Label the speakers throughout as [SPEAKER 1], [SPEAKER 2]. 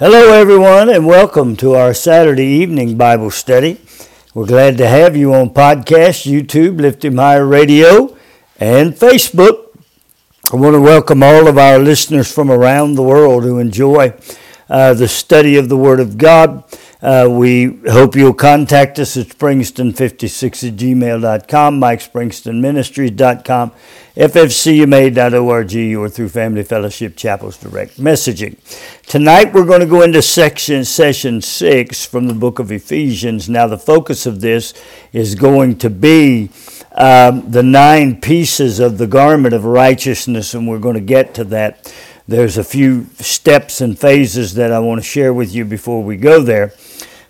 [SPEAKER 1] Hello, everyone, and welcome to our Saturday evening Bible study. We're glad to have you on podcast, YouTube, Lift Him Higher Radio, and Facebook. I want to welcome all of our listeners from around the world who enjoy uh, the study of the Word of God. Uh, we hope you'll contact us at springston56 at gmail.com, mikespringstonministries.com, ffcuma.org, or through Family Fellowship Chapel's direct messaging. Tonight we're going to go into section session six from the book of Ephesians. Now the focus of this is going to be um, the nine pieces of the garment of righteousness, and we're going to get to that. There's a few steps and phases that I want to share with you before we go there.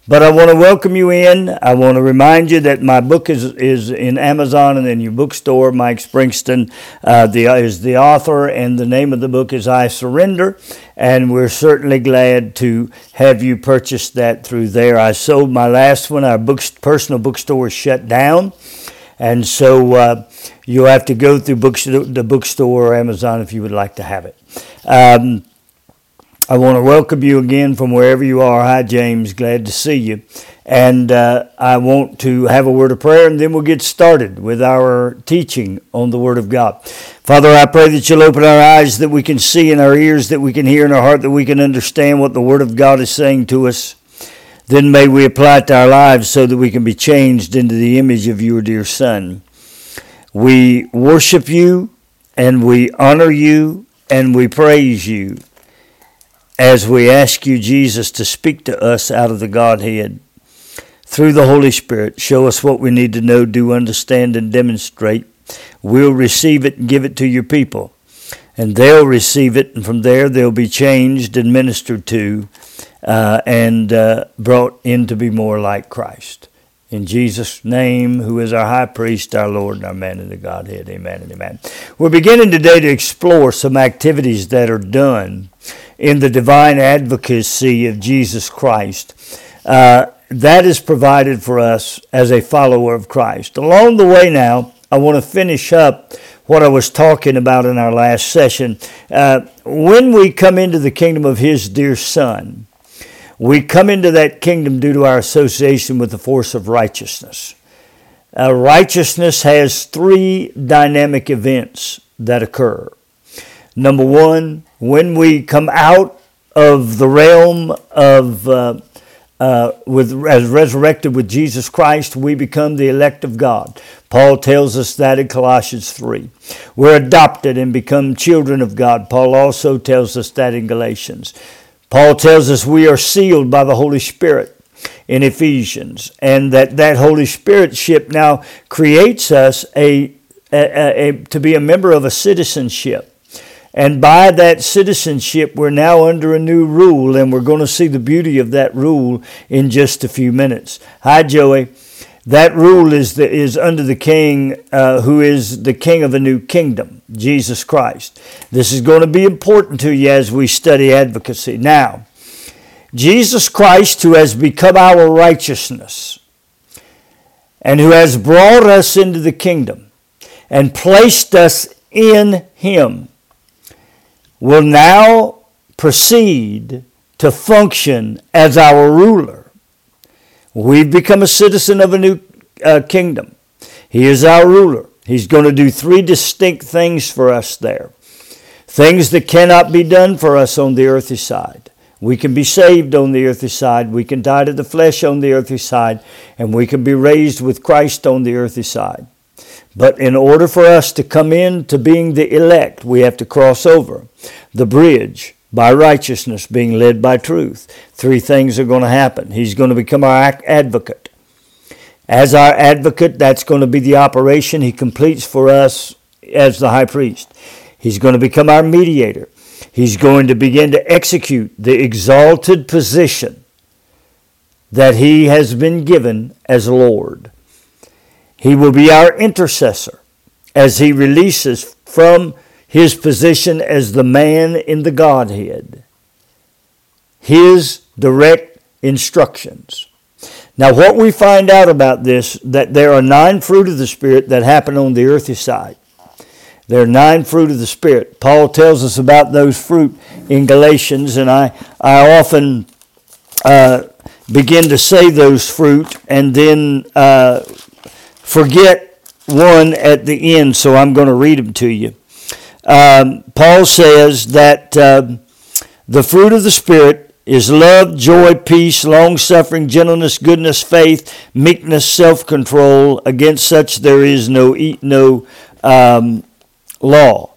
[SPEAKER 1] But I want to welcome you in. I want to remind you that my book is, is in Amazon and in your bookstore. Mike Springston uh, the, is the author, and the name of the book is I Surrender. And we're certainly glad to have you purchase that through there. I sold my last one. Our books, personal bookstore shut down. And so uh, you'll have to go through books, the bookstore or Amazon if you would like to have it. Um, I want to welcome you again from wherever you are. Hi, James. Glad to see you. And uh, I want to have a word of prayer, and then we'll get started with our teaching on the Word of God. Father, I pray that you'll open our eyes that we can see, and our ears that we can hear, and our heart that we can understand what the Word of God is saying to us. Then may we apply it to our lives so that we can be changed into the image of your dear Son. We worship you, and we honor you, and we praise you as we ask you, Jesus, to speak to us out of the Godhead through the Holy Spirit. Show us what we need to know, do, understand, and demonstrate. We'll receive it and give it to your people. And they'll receive it, and from there they'll be changed and ministered to uh, and uh, brought in to be more like Christ. In Jesus' name, who is our high priest, our Lord, and our man in the Godhead. Amen and amen. We're beginning today to explore some activities that are done in the divine advocacy of Jesus Christ. Uh, that is provided for us as a follower of Christ. Along the way now, I want to finish up what I was talking about in our last session. Uh, when we come into the kingdom of His dear Son, we come into that kingdom due to our association with the force of righteousness. Uh, righteousness has three dynamic events that occur. Number one, when we come out of the realm of uh, uh, with as resurrected with Jesus Christ, we become the elect of God. Paul tells us that in Colossians 3. We're adopted and become children of God. Paul also tells us that in Galatians. Paul tells us we are sealed by the Holy Spirit in Ephesians, and that that Holy Spirit ship now creates us a, a, a, to be a member of a citizenship and by that citizenship, we're now under a new rule, and we're going to see the beauty of that rule in just a few minutes. Hi, Joey. That rule is, the, is under the king uh, who is the king of a new kingdom, Jesus Christ. This is going to be important to you as we study advocacy. Now, Jesus Christ, who has become our righteousness and who has brought us into the kingdom and placed us in Him will now proceed to function as our ruler. We've become a citizen of a new uh, kingdom. He is our ruler. He's going to do three distinct things for us there. Things that cannot be done for us on the earthly side. We can be saved on the earthly side. We can die to the flesh on the earthly side. And we can be raised with Christ on the earthly side. But in order for us to come into being the elect, we have to cross over the bridge by righteousness, being led by truth. Three things are going to happen. He's going to become our advocate. As our advocate, that's going to be the operation he completes for us as the high priest. He's going to become our mediator. He's going to begin to execute the exalted position that he has been given as Lord. He will be our intercessor as he releases from his position as the man in the Godhead, his direct instructions. Now, what we find out about this, that there are nine fruit of the Spirit that happen on the earthly side. There are nine fruit of the Spirit. Paul tells us about those fruit in Galatians, and I, I often uh, begin to say those fruit and then uh, forget one at the end, so I'm going to read them to you. Um, Paul says that uh, the fruit of the Spirit is love, joy, peace, long suffering, gentleness, goodness, faith, meekness, self control. Against such there is no, no um, law.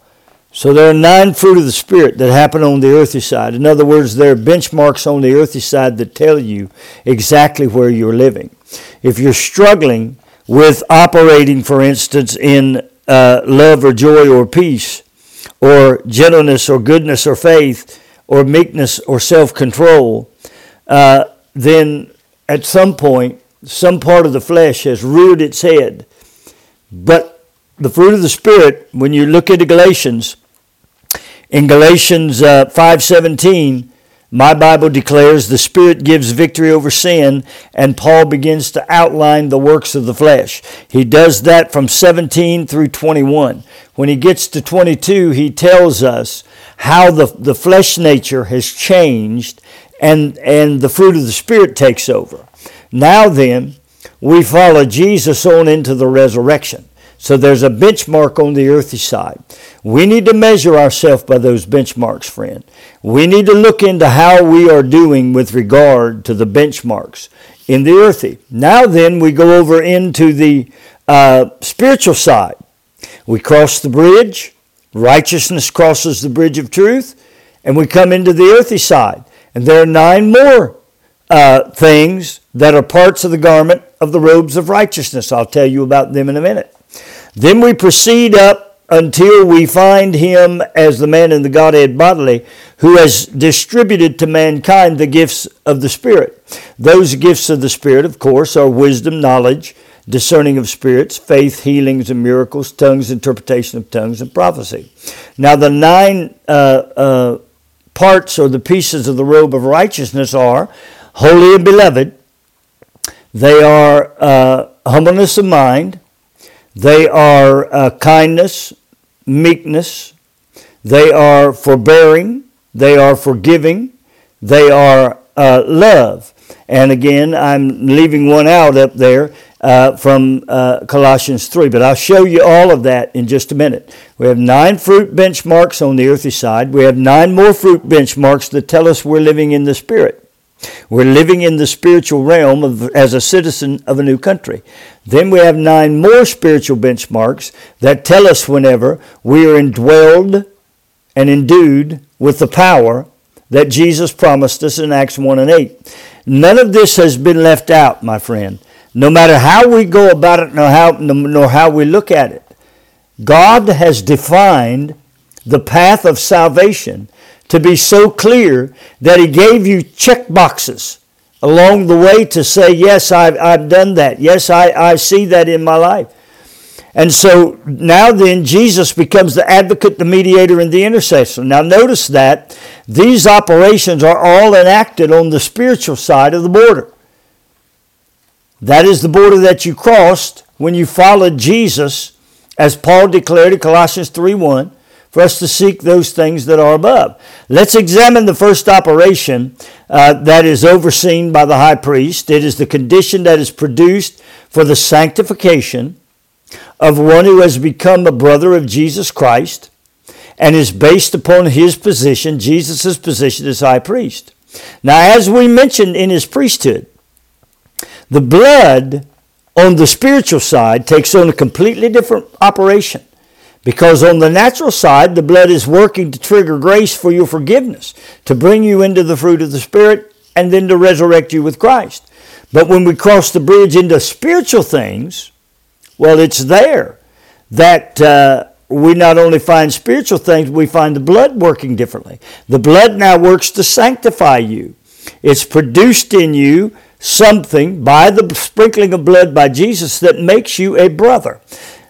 [SPEAKER 1] So there are nine fruit of the Spirit that happen on the earthly side. In other words, there are benchmarks on the earthly side that tell you exactly where you're living. If you're struggling with operating, for instance, in uh, love or joy or peace, or gentleness or goodness or faith, or meekness or self control, uh, then at some point, some part of the flesh has reared its head. But the fruit of the Spirit, when you look at Galatians, in Galatians uh, 5:17, my Bible declares the Spirit gives victory over sin, and Paul begins to outline the works of the flesh. He does that from 17 through 21. When he gets to 22, he tells us how the, the flesh nature has changed and, and the fruit of the Spirit takes over. Now then, we follow Jesus on into the resurrection. So there's a benchmark on the earthy side. We need to measure ourselves by those benchmarks, friend. We need to look into how we are doing with regard to the benchmarks in the earthy. Now then, we go over into the uh, spiritual side. We cross the bridge. Righteousness crosses the bridge of truth, and we come into the earthy side. And there are nine more uh, things that are parts of the garment of the robes of righteousness. I'll tell you about them in a minute. Then we proceed up until we find him as the man in the Godhead bodily who has distributed to mankind the gifts of the Spirit. Those gifts of the Spirit, of course, are wisdom, knowledge, discerning of spirits, faith, healings and miracles, tongues, interpretation of tongues, and prophecy. Now, the nine uh, uh, parts or the pieces of the robe of righteousness are holy and beloved, they are uh, humbleness of mind, they are uh, kindness, meekness. They are forbearing. They are forgiving. They are uh, love. And again, I'm leaving one out up there uh, from uh, Colossians 3, but I'll show you all of that in just a minute. We have nine fruit benchmarks on the earthly side. We have nine more fruit benchmarks that tell us we're living in the Spirit. We're living in the spiritual realm of, as a citizen of a new country. Then we have nine more spiritual benchmarks that tell us whenever we are indwelled and endued with the power that Jesus promised us in Acts 1 and 8. None of this has been left out, my friend. No matter how we go about it nor how, nor how we look at it, God has defined the path of salvation to be so clear that He gave you check boxes along the way to say, Yes, I've, I've done that. Yes, I, I see that in my life. And so now then, Jesus becomes the advocate, the mediator, and the intercessor. Now notice that these operations are all enacted on the spiritual side of the border. That is the border that you crossed when you followed Jesus, as Paul declared in Colossians 3 1 for us to seek those things that are above. Let's examine the first operation uh, that is overseen by the high priest. It is the condition that is produced for the sanctification of one who has become a brother of Jesus Christ and is based upon his position, Jesus' position as high priest. Now, as we mentioned in his priesthood, the blood on the spiritual side takes on a completely different operation. Because on the natural side, the blood is working to trigger grace for your forgiveness, to bring you into the fruit of the Spirit, and then to resurrect you with Christ. But when we cross the bridge into spiritual things, well, it's there that uh, we not only find spiritual things, we find the blood working differently. The blood now works to sanctify you. It's produced in you something by the sprinkling of blood by Jesus that makes you a brother.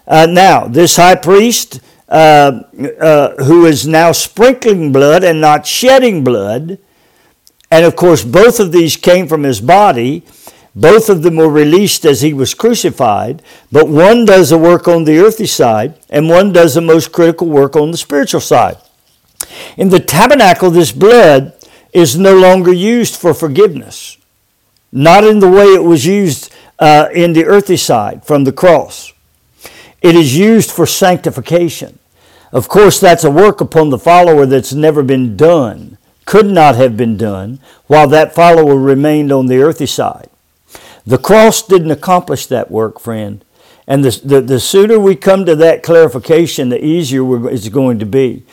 [SPEAKER 1] Uh, now, this high priest uh, uh, who is now sprinkling blood and not shedding blood, and of course, both of these came from his body, Both of them were released as he was crucified, but one does a work on the earthly side, and one does the most critical work on the spiritual side. In the tabernacle, this blood is no longer used for forgiveness, not in the way it was used uh, in the earthly side from the cross. It is used for sanctification. Of course, that's a work upon the follower that's never been done, could not have been done, while that follower remained on the earthly side. The cross didn't accomplish that work, friend. And the, the, the sooner we come to that clarification, the easier it's going to be.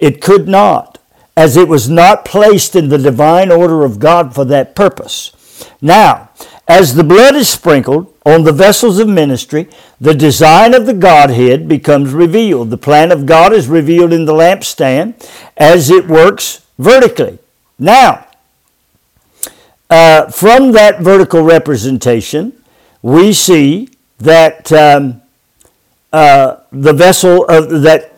[SPEAKER 1] It could not, as it was not placed in the divine order of God for that purpose. Now, as the blood is sprinkled on the vessels of ministry, the design of the Godhead becomes revealed. The plan of God is revealed in the lampstand as it works vertically. Now, uh, from that vertical representation, we see that um, uh, the vessel of that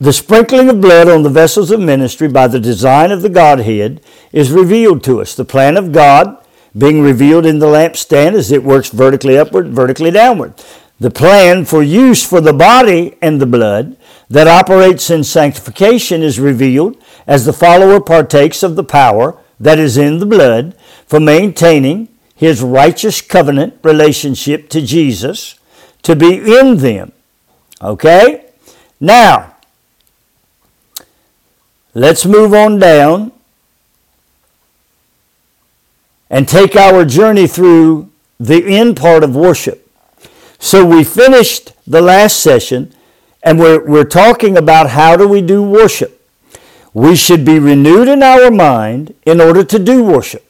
[SPEAKER 1] the sprinkling of blood on the vessels of ministry by the design of the Godhead is revealed to us. The plan of God being revealed in the lampstand as it works vertically upward, vertically downward. The plan for use for the body and the blood that operates in sanctification is revealed as the follower partakes of the power that is in the blood for maintaining his righteous covenant relationship to Jesus to be in them. Okay? Now, let's move on down and take our journey through the end part of worship. So we finished the last session and we're, we're talking about how do we do worship. We should be renewed in our mind in order to do worship.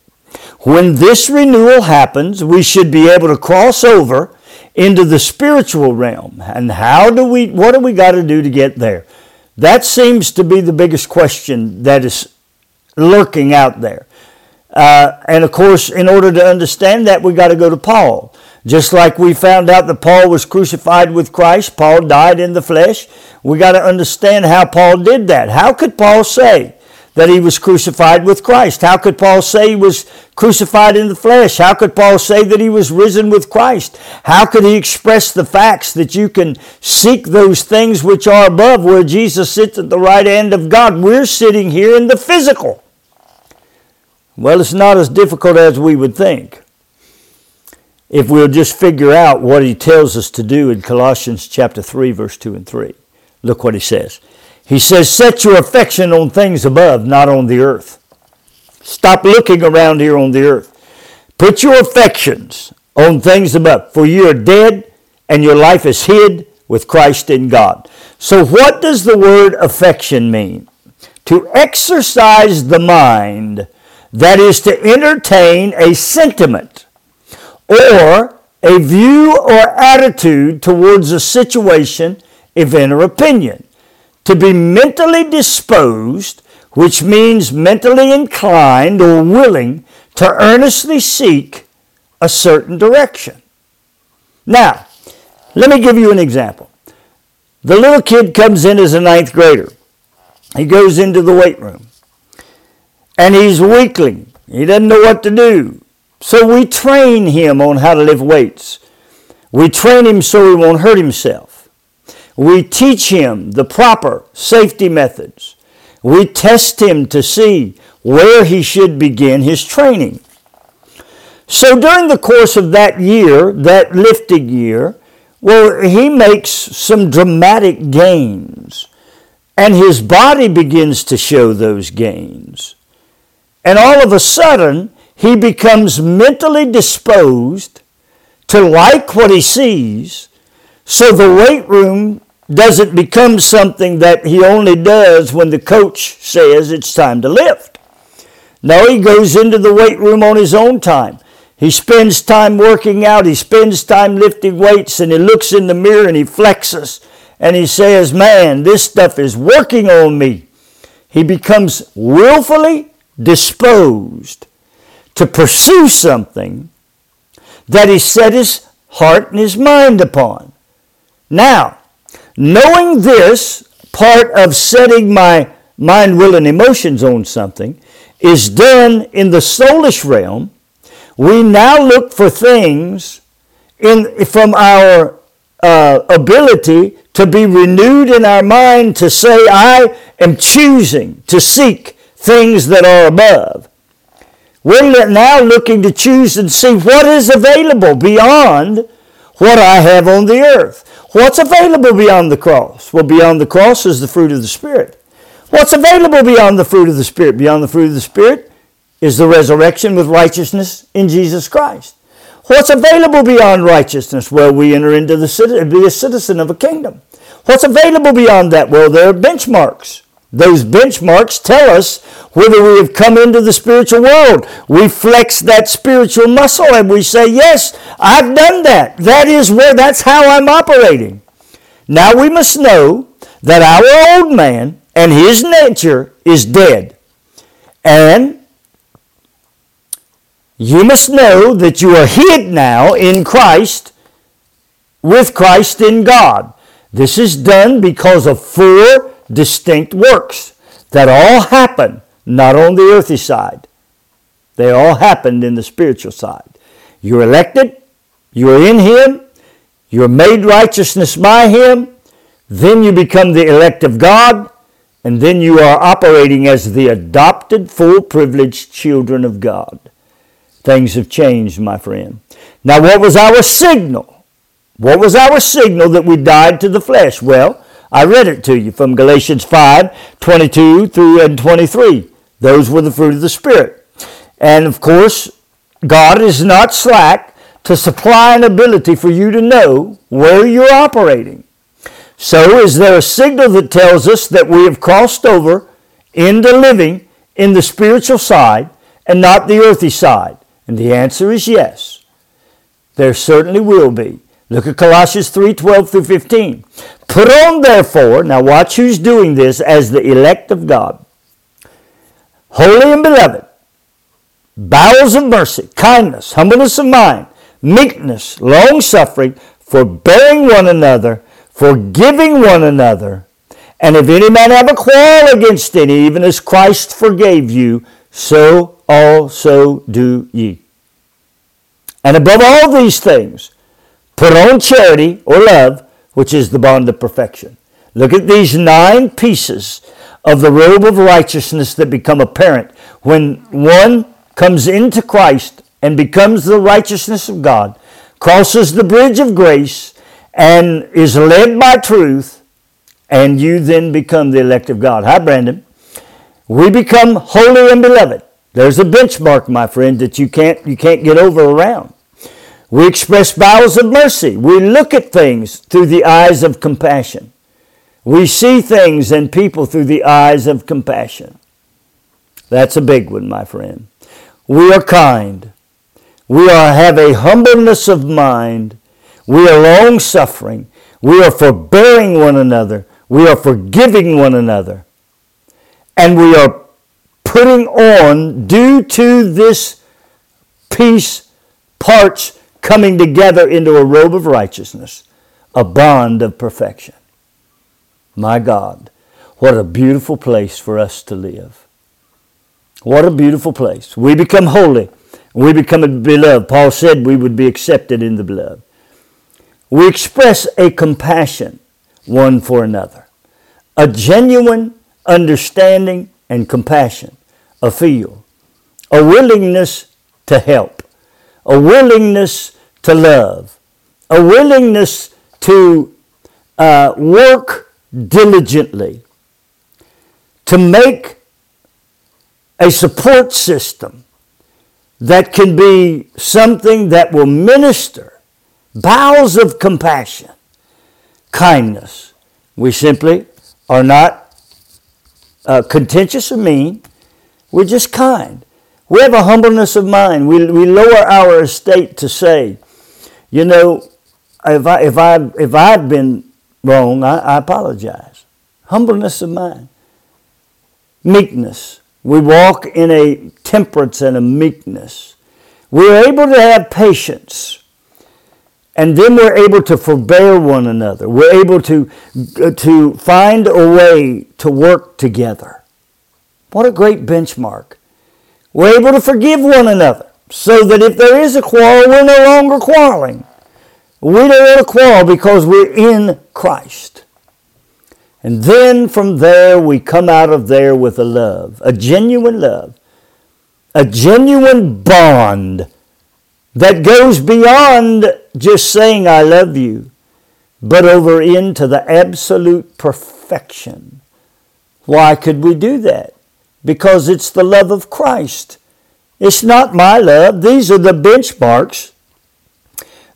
[SPEAKER 1] When this renewal happens, we should be able to cross over into the spiritual realm. And how do we, what do we got to do to get there? That seems to be the biggest question that is lurking out there. Uh, and of course, in order to understand that, we got to go to Paul. Just like we found out that Paul was crucified with Christ, Paul died in the flesh. We got to understand how Paul did that. How could Paul say that he was crucified with Christ? How could Paul say he was crucified in the flesh? How could Paul say that he was risen with Christ? How could he express the facts that you can seek those things which are above where Jesus sits at the right hand of God? We're sitting here in the physical. Well, it's not as difficult as we would think if we'll just figure out what he tells us to do in Colossians chapter 3 verse 2 and 3. Look what he says. He says, "Set your affection on things above, not on the earth." Stop looking around here on the earth. Put your affections on things above, for you are dead and your life is hid with Christ in God. So what does the word affection mean? To exercise the mind, that is to entertain a sentiment or a view or attitude towards a situation, event, or opinion. To be mentally disposed, which means mentally inclined or willing to earnestly seek a certain direction. Now, let me give you an example. The little kid comes in as a ninth grader. He goes into the weight room and he's weakling. He doesn't know what to do. So we train him on how to lift weights. We train him so he won't hurt himself. We teach him the proper safety methods. We test him to see where he should begin his training. So during the course of that year, that lifting year, well, he makes some dramatic gains. And his body begins to show those gains. And all of a sudden, he becomes mentally disposed to like what he sees, so the weight room doesn't become something that he only does when the coach says it's time to lift. No, he goes into the weight room on his own time. He spends time working out, he spends time lifting weights, and he looks in the mirror and he flexes and he says, Man, this stuff is working on me. He becomes willfully disposed to pursue something that he set his heart and his mind upon. Now, knowing this part of setting my mind, will, and emotions on something is done in the soulish realm, We now look for things in, from our uh, ability to be renewed in our mind to say, I am choosing to seek things that are above. We're now looking to choose and see what is available beyond what I have on the earth. What's available beyond the cross? Well, beyond the cross is the fruit of the Spirit. What's available beyond the fruit of the Spirit? Beyond the fruit of the Spirit is the resurrection with righteousness in Jesus Christ. What's available beyond righteousness? Well, we enter into the city, and be a citizen of a kingdom. What's available beyond that? Well, there are benchmarks. Those benchmarks tell us whether we have come into the spiritual world. We flex that spiritual muscle and we say, Yes, I've done that. That is where, that's how I'm operating. Now we must know that our old man and his nature is dead. And you must know that you are hid now in Christ, with Christ in God. This is done because of four distinct works that all happen not on the earthly side. They all happened in the spiritual side. You're elected, you're in Him, you're made righteousness by Him, then you become the elect of God, and then you are operating as the adopted, full privileged children of God. Things have changed, my friend. Now, what was our signal? What was our signal that we died to the flesh? Well, I read it to you from Galatians 5 22 through and 23. Those were the fruit of the Spirit. And of course, God is not slack to supply an ability for you to know where you're operating. So, is there a signal that tells us that we have crossed over into living in the spiritual side and not the earthly side? And the answer is yes. There certainly will be. Look at Colossians 3 12 through 15. Put on, therefore, now watch who's doing this as the elect of God, holy and beloved, bowels of mercy, kindness, humbleness of mind, meekness, long suffering, forbearing one another, forgiving one another. And if any man have a quarrel against any, even as Christ forgave you, so also do ye. And above all these things, Put on charity or love, which is the bond of perfection. Look at these nine pieces of the robe of righteousness that become apparent when one comes into Christ and becomes the righteousness of God, crosses the bridge of grace, and is led by truth, and you then become the elect of God. Hi, Brandon. We become holy and beloved. There's a benchmark, my friend, that you can't you can't get over around. We express bowels of mercy. We look at things through the eyes of compassion. We see things and people through the eyes of compassion. That's a big one, my friend. We are kind. We are, have a humbleness of mind. We are long suffering. We are forbearing one another. We are forgiving one another. And we are putting on, due to this peace, parts coming together into a robe of righteousness, a bond of perfection. My God, what a beautiful place for us to live. What a beautiful place. We become holy. We become beloved. Paul said we would be accepted in the beloved. We express a compassion one for another, a genuine understanding and compassion, a feel, a willingness to help, a willingness to love, a willingness to uh, work diligently, to make a support system that can be something that will minister bowels of compassion, kindness. We simply are not uh, contentious or mean, we're just kind. We have a humbleness of mind. We, we lower our estate to say, you know, if, I, if, I, if I've been wrong, I, I apologize. Humbleness of mind. Meekness. We walk in a temperance and a meekness. We're able to have patience. And then we're able to forbear one another. We're able to, to find a way to work together. What a great benchmark. We're able to forgive one another. so that if there is a quarrel, we're no longer quarreling. We don't want to quarrel because we're in Christ. And then from there, we come out of there with a love, a genuine love, a genuine bond that goes beyond just saying, I love you, but over into the absolute perfection. Why could we do that? Because it's the love of Christ. It's not my love. These are the benchmarks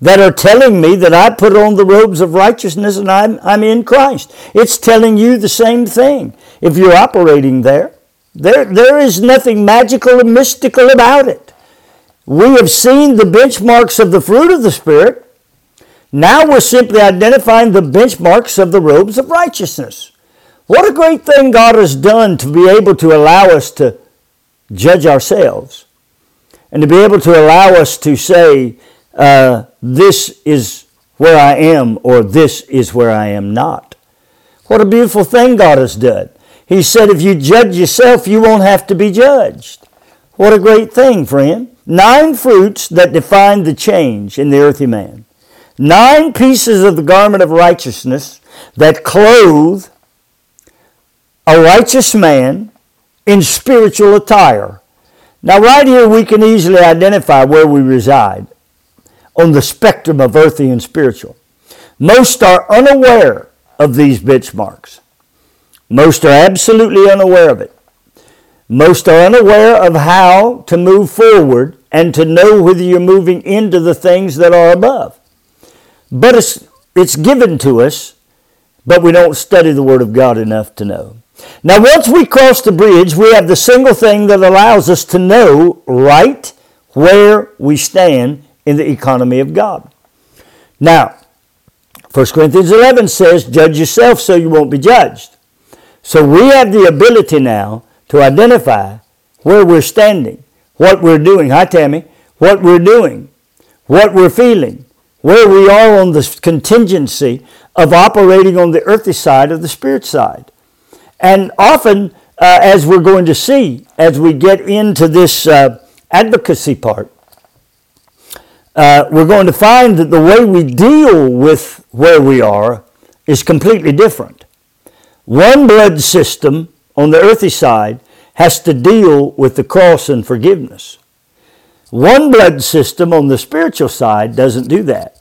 [SPEAKER 1] that are telling me that I put on the robes of righteousness and I'm, I'm in Christ. It's telling you the same thing if you're operating there. There, there is nothing magical or mystical about it. We have seen the benchmarks of the fruit of the Spirit. Now we're simply identifying the benchmarks of the robes of righteousness. What a great thing God has done to be able to allow us to judge ourselves and to be able to allow us to say, uh, this is where I am or this is where I am not. What a beautiful thing God has done. He said, if you judge yourself, you won't have to be judged. What a great thing, friend. Nine fruits that define the change in the earthy man. Nine pieces of the garment of righteousness that clothe a righteous man in spiritual attire. Now, right here, we can easily identify where we reside on the spectrum of earthy and spiritual. Most are unaware of these benchmarks. Most are absolutely unaware of it. Most are unaware of how to move forward and to know whether you're moving into the things that are above. But it's, it's given to us, but we don't study the Word of God enough to know. Now, once we cross the bridge, we have the single thing that allows us to know right where we stand in the economy of God. Now, 1 Corinthians 11 says, Judge yourself so you won't be judged. So we have the ability now to identify where we're standing, what we're doing. Hi, Tammy. What we're doing, what we're feeling, where we are on the contingency of operating on the earthly side of the spirit side. And often, uh, as we're going to see as we get into this uh, advocacy part, uh, we're going to find that the way we deal with where we are is completely different. One blood system on the earthy side has to deal with the cross and forgiveness. One blood system on the spiritual side doesn't do that.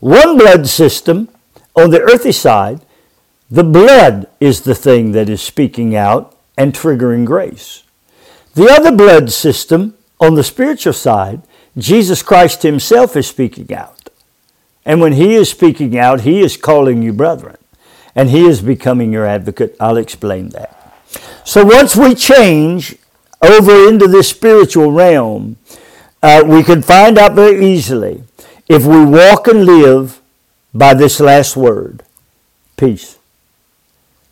[SPEAKER 1] One blood system on the earthy side, the blood is the thing that is speaking out and triggering grace. The other blood system on the spiritual side Jesus Christ himself is speaking out. And when he is speaking out, he is calling you brethren. And he is becoming your advocate. I'll explain that. So once we change over into this spiritual realm, uh, we can find out very easily if we walk and live by this last word peace.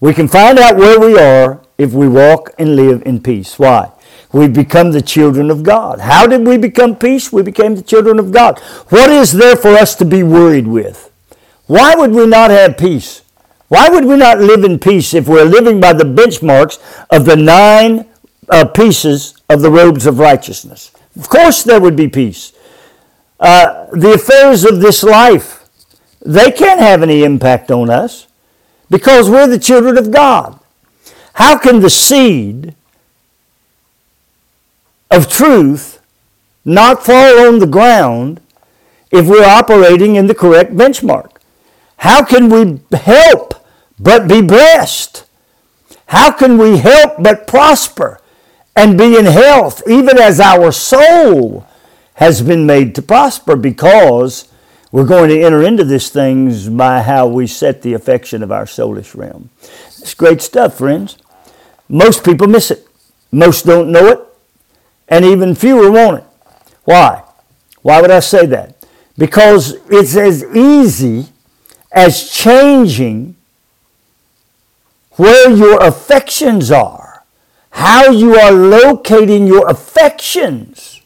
[SPEAKER 1] We can find out where we are if we walk and live in peace. Why? we become the children of God. How did we become peace? We became the children of God. What is there for us to be worried with? Why would we not have peace? Why would we not live in peace if we're living by the benchmarks of the nine uh, pieces of the robes of righteousness? Of course, there would be peace. Uh, the affairs of this life, they can't have any impact on us because we're the children of God. How can the seed of truth not fall on the ground if we're operating in the correct benchmark? How can we help but be blessed? How can we help but prosper and be in health even as our soul has been made to prosper because we're going to enter into these things by how we set the affection of our soulish realm. It's great stuff, friends. Most people miss it. Most don't know it and even fewer want it. Why? Why would I say that? Because it's as easy as changing where your affections are, how you are locating your affections,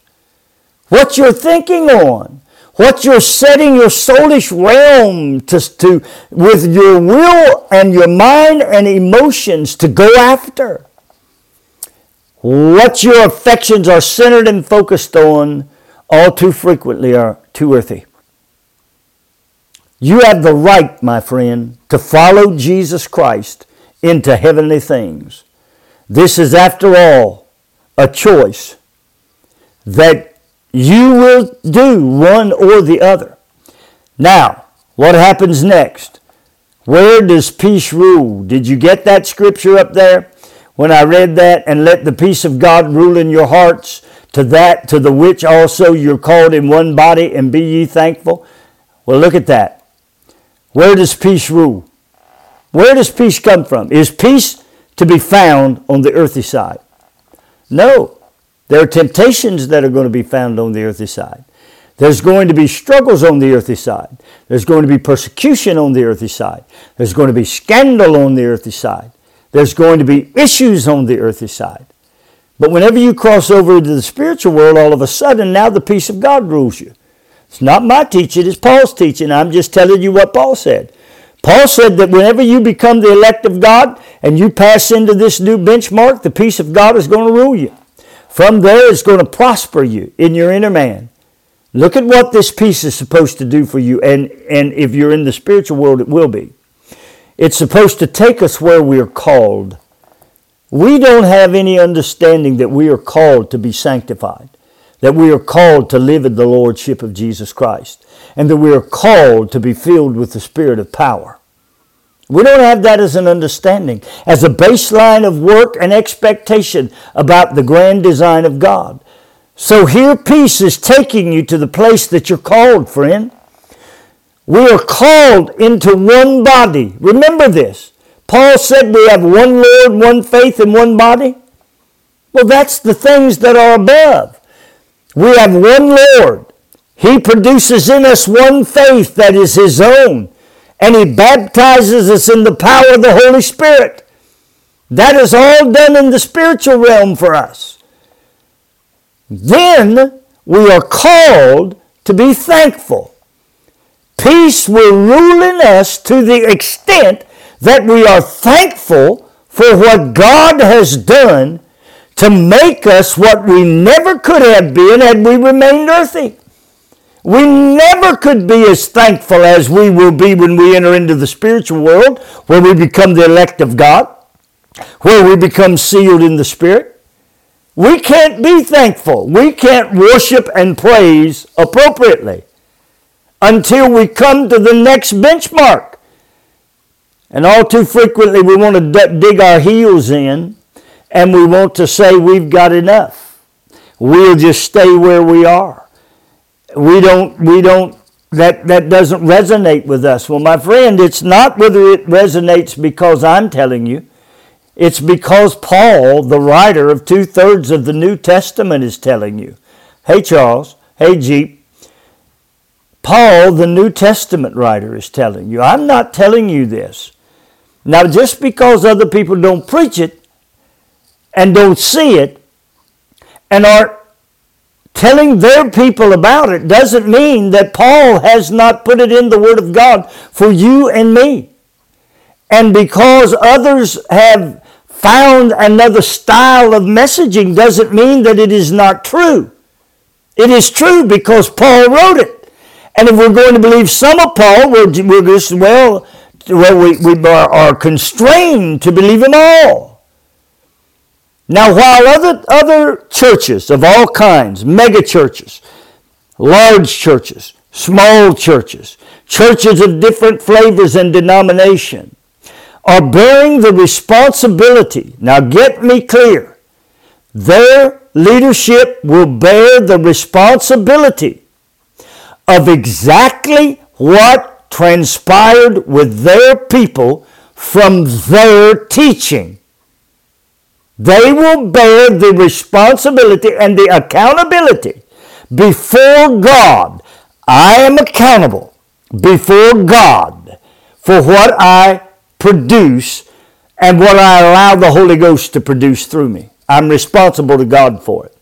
[SPEAKER 1] what you're thinking on, what you're setting your soulish realm to, to with your will and your mind and emotions to go after what your affections are centered and focused on all too frequently are too earthy. You have the right, my friend, to follow Jesus Christ into heavenly things. This is, after all, a choice that you will do one or the other. Now, what happens next? Where does peace rule? Did you get that scripture up there? When I read that, and let the peace of God rule in your hearts, to that, to the which also you're called in one body, and be ye thankful. Well, look at that. Where does peace rule? Where does peace come from? Is peace to be found on the earthly side? No. There are temptations that are going to be found on the earthly side. There's going to be struggles on the earthly side. There's going to be persecution on the earthly side. There's going to be scandal on the earthly side. There's going to be issues on the earthly side. But whenever you cross over into the spiritual world, all of a sudden now the peace of God rules you. It's not my teaching, it's Paul's teaching. I'm just telling you what Paul said. Paul said that whenever you become the elect of God and you pass into this new benchmark, the peace of God is going to rule you. From there, it's going to prosper you in your inner man. Look at what this peace is supposed to do for you, and, and if you're in the spiritual world, it will be. It's supposed to take us where we are called. We don't have any understanding that we are called to be sanctified that we are called to live in the Lordship of Jesus Christ, and that we are called to be filled with the Spirit of power. We don't have that as an understanding, as a baseline of work and expectation about the grand design of God. So here peace is taking you to the place that you're called, friend. We are called into one body. Remember this. Paul said we have one Lord, one faith, and one body. Well, that's the things that are above. We have one Lord. He produces in us one faith that is His own, and He baptizes us in the power of the Holy Spirit. That is all done in the spiritual realm for us. Then we are called to be thankful. Peace will rule in us to the extent that we are thankful for what God has done to make us what we never could have been had we remained earthy. We never could be as thankful as we will be when we enter into the spiritual world, where we become the elect of God, where we become sealed in the Spirit. We can't be thankful. We can't worship and praise appropriately until we come to the next benchmark. And all too frequently, we want to dig our heels in and we want to say we've got enough. We'll just stay where we are. We don't, we don't, that, that doesn't resonate with us. Well, my friend, it's not whether it resonates because I'm telling you. It's because Paul, the writer of two thirds of the New Testament, is telling you. Hey, Charles. Hey, Jeep. Paul, the New Testament writer, is telling you. I'm not telling you this. Now, just because other people don't preach it and don't see it and are telling their people about it doesn't mean that Paul has not put it in the Word of God for you and me. And because others have found another style of messaging doesn't mean that it is not true. It is true because Paul wrote it. And if we're going to believe some of Paul, we're, just, well, well we, we are constrained to believe him all. Now, while other, other churches of all kinds, mega churches, large churches, small churches, churches of different flavors and denomination, are bearing the responsibility. Now, get me clear. Their leadership will bear the responsibility of exactly what transpired with their people from their teaching. They will bear the responsibility and the accountability before God. I am accountable before God for what I produce and what I allow the Holy Ghost to produce through me. I'm responsible to God for it.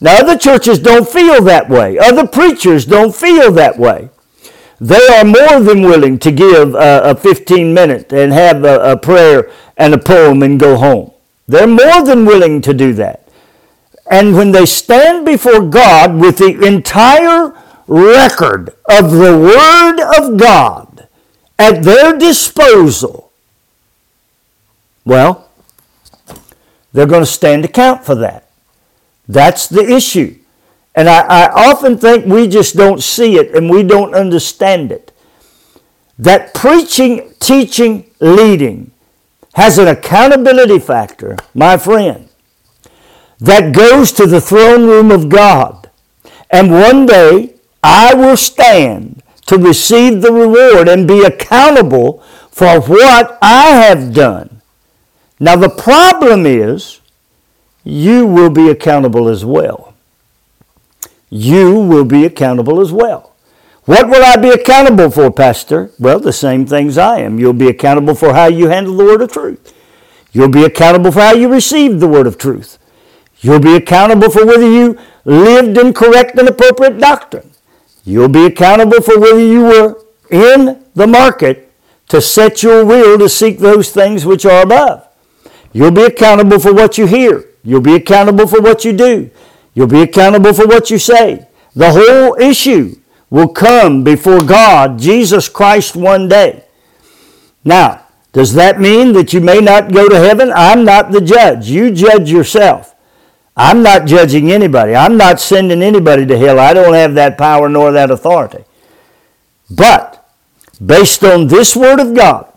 [SPEAKER 1] Now, other churches don't feel that way. Other preachers don't feel that way. They are more than willing to give a, a 15 minute and have a, a prayer and a poem and go home. They're more than willing to do that. and when they stand before God with the entire record of the Word of God at their disposal, well, they're going to stand account for that. That's the issue. And I, I, often think we just don't see it and we don't understand it. That preaching, teaching, leading has an accountability factor, my friend, that goes to the throne room of God. And one day I will stand to receive the reward and be accountable for what I have done. Now, the problem is you will be accountable as well. You will be accountable as well. What will I be accountable for, Pastor? Well, the same things I am. You'll be accountable for how you handle the word of truth. You'll be accountable for how you received the word of truth. You'll be accountable for whether you lived in correct and appropriate doctrine. You'll be accountable for whether you were in the market to set your will to seek those things which are above. You'll be accountable for what you hear. You'll be accountable for what you do. You'll be accountable for what you say. The whole issue will come before God, Jesus Christ, one day. Now, does that mean that you may not go to heaven? I'm not the judge. You judge yourself. I'm not judging anybody. I'm not sending anybody to hell. I don't have that power nor that authority. But, based on this Word of God,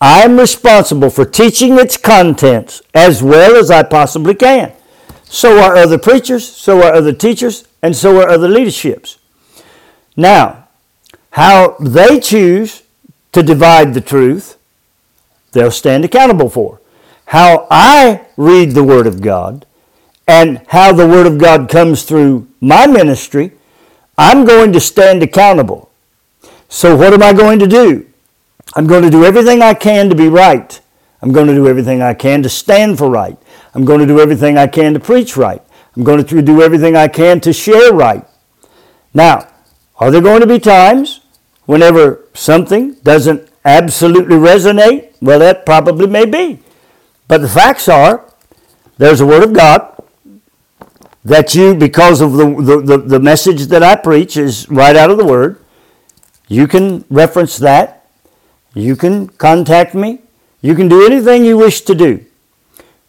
[SPEAKER 1] I am responsible for teaching its contents as well as I possibly can. So are other preachers, so are other teachers, and so are other leaderships. Now, how they choose to divide the truth, they'll stand accountable for. How I read the Word of God and how the Word of God comes through my ministry, I'm going to stand accountable. So, what am I going to do? I'm going to do everything I can to be right. I'm going to do everything I can to stand for right. I'm going to do everything I can to preach right. I'm going to do everything I can to share right. Now, are there going to be times whenever something doesn't absolutely resonate? Well, that probably may be. But the facts are there's a Word of God that you, because of the, the, the, the message that I preach, is right out of the Word. You can reference that you can contact me. You can do anything you wish to do.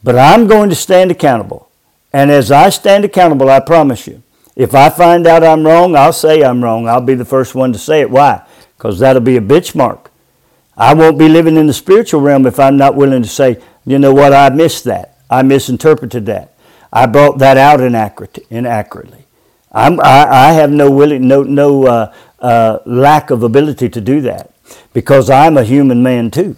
[SPEAKER 1] But I'm going to stand accountable. And as I stand accountable, I promise you, if I find out I'm wrong, I'll say I'm wrong. I'll be the first one to say it. Why? Because that'll be a benchmark. I won't be living in the spiritual realm if I'm not willing to say, you know what, I missed that. I misinterpreted that. I brought that out inaccurately. I'm, I, I have no, willing, no, no uh, uh, lack of ability to do that because I'm a human man too.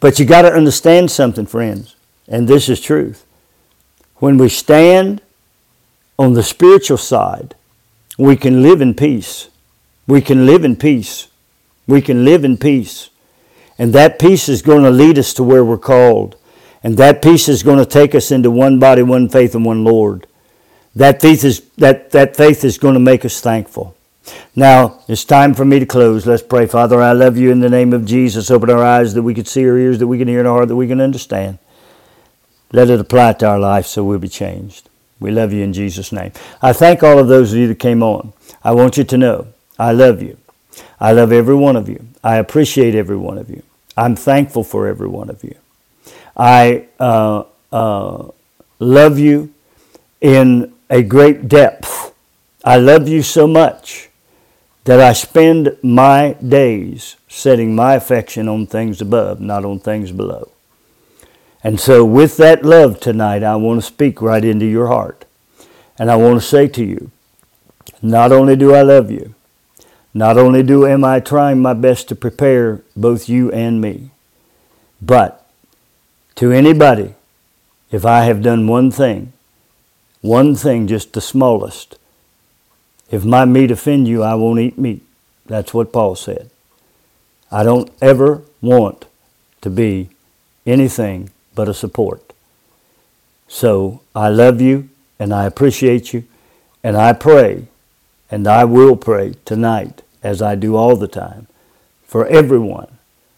[SPEAKER 1] But you got to understand something, friends, and this is truth. When we stand on the spiritual side, we can live in peace. We can live in peace. We can live in peace. And that peace is going to lead us to where we're called. And that peace is going to take us into one body, one faith, and one Lord. That faith is, that, that faith is going to make us thankful. Now, it's time for me to close. Let's pray. Father, I love you in the name of Jesus. Open our eyes that we can see, our ears that we can hear, and our heart that we can understand. Let it apply to our life so we'll be changed. We love you in Jesus' name. I thank all of those of you that came on. I want you to know I love you. I love every one of you. I appreciate every one of you. I'm thankful for every one of you. I uh, uh, love you in a great depth. I love you so much that I spend my days setting my affection on things above, not on things below. And so, with that love tonight, I want to speak right into your heart. And I want to say to you, not only do I love you, not only do am I trying my best to prepare both you and me, but to anybody, if I have done one thing, one thing, just the smallest, if my meat offend you, I won't eat meat. That's what Paul said. I don't ever want to be anything but a support. So I love you and I appreciate you and I pray and I will pray tonight as I do all the time for everyone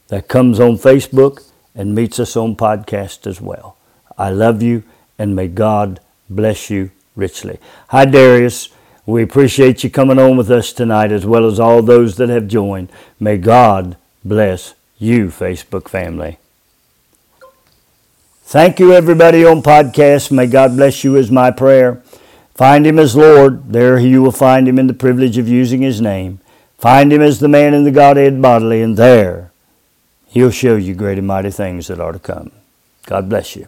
[SPEAKER 1] that comes on Facebook and meets us on podcast as well. I love you and may God bless you richly. Hi, Darius. We appreciate you coming on with us tonight, as well as all those that have joined. May God bless you, Facebook family. Thank you, everybody on podcast. May God bless you, is my prayer. Find him as Lord. There you will find him in the privilege of using his name. Find him as the man in the Godhead bodily, and there he'll show you great and mighty things that are to come. God bless you.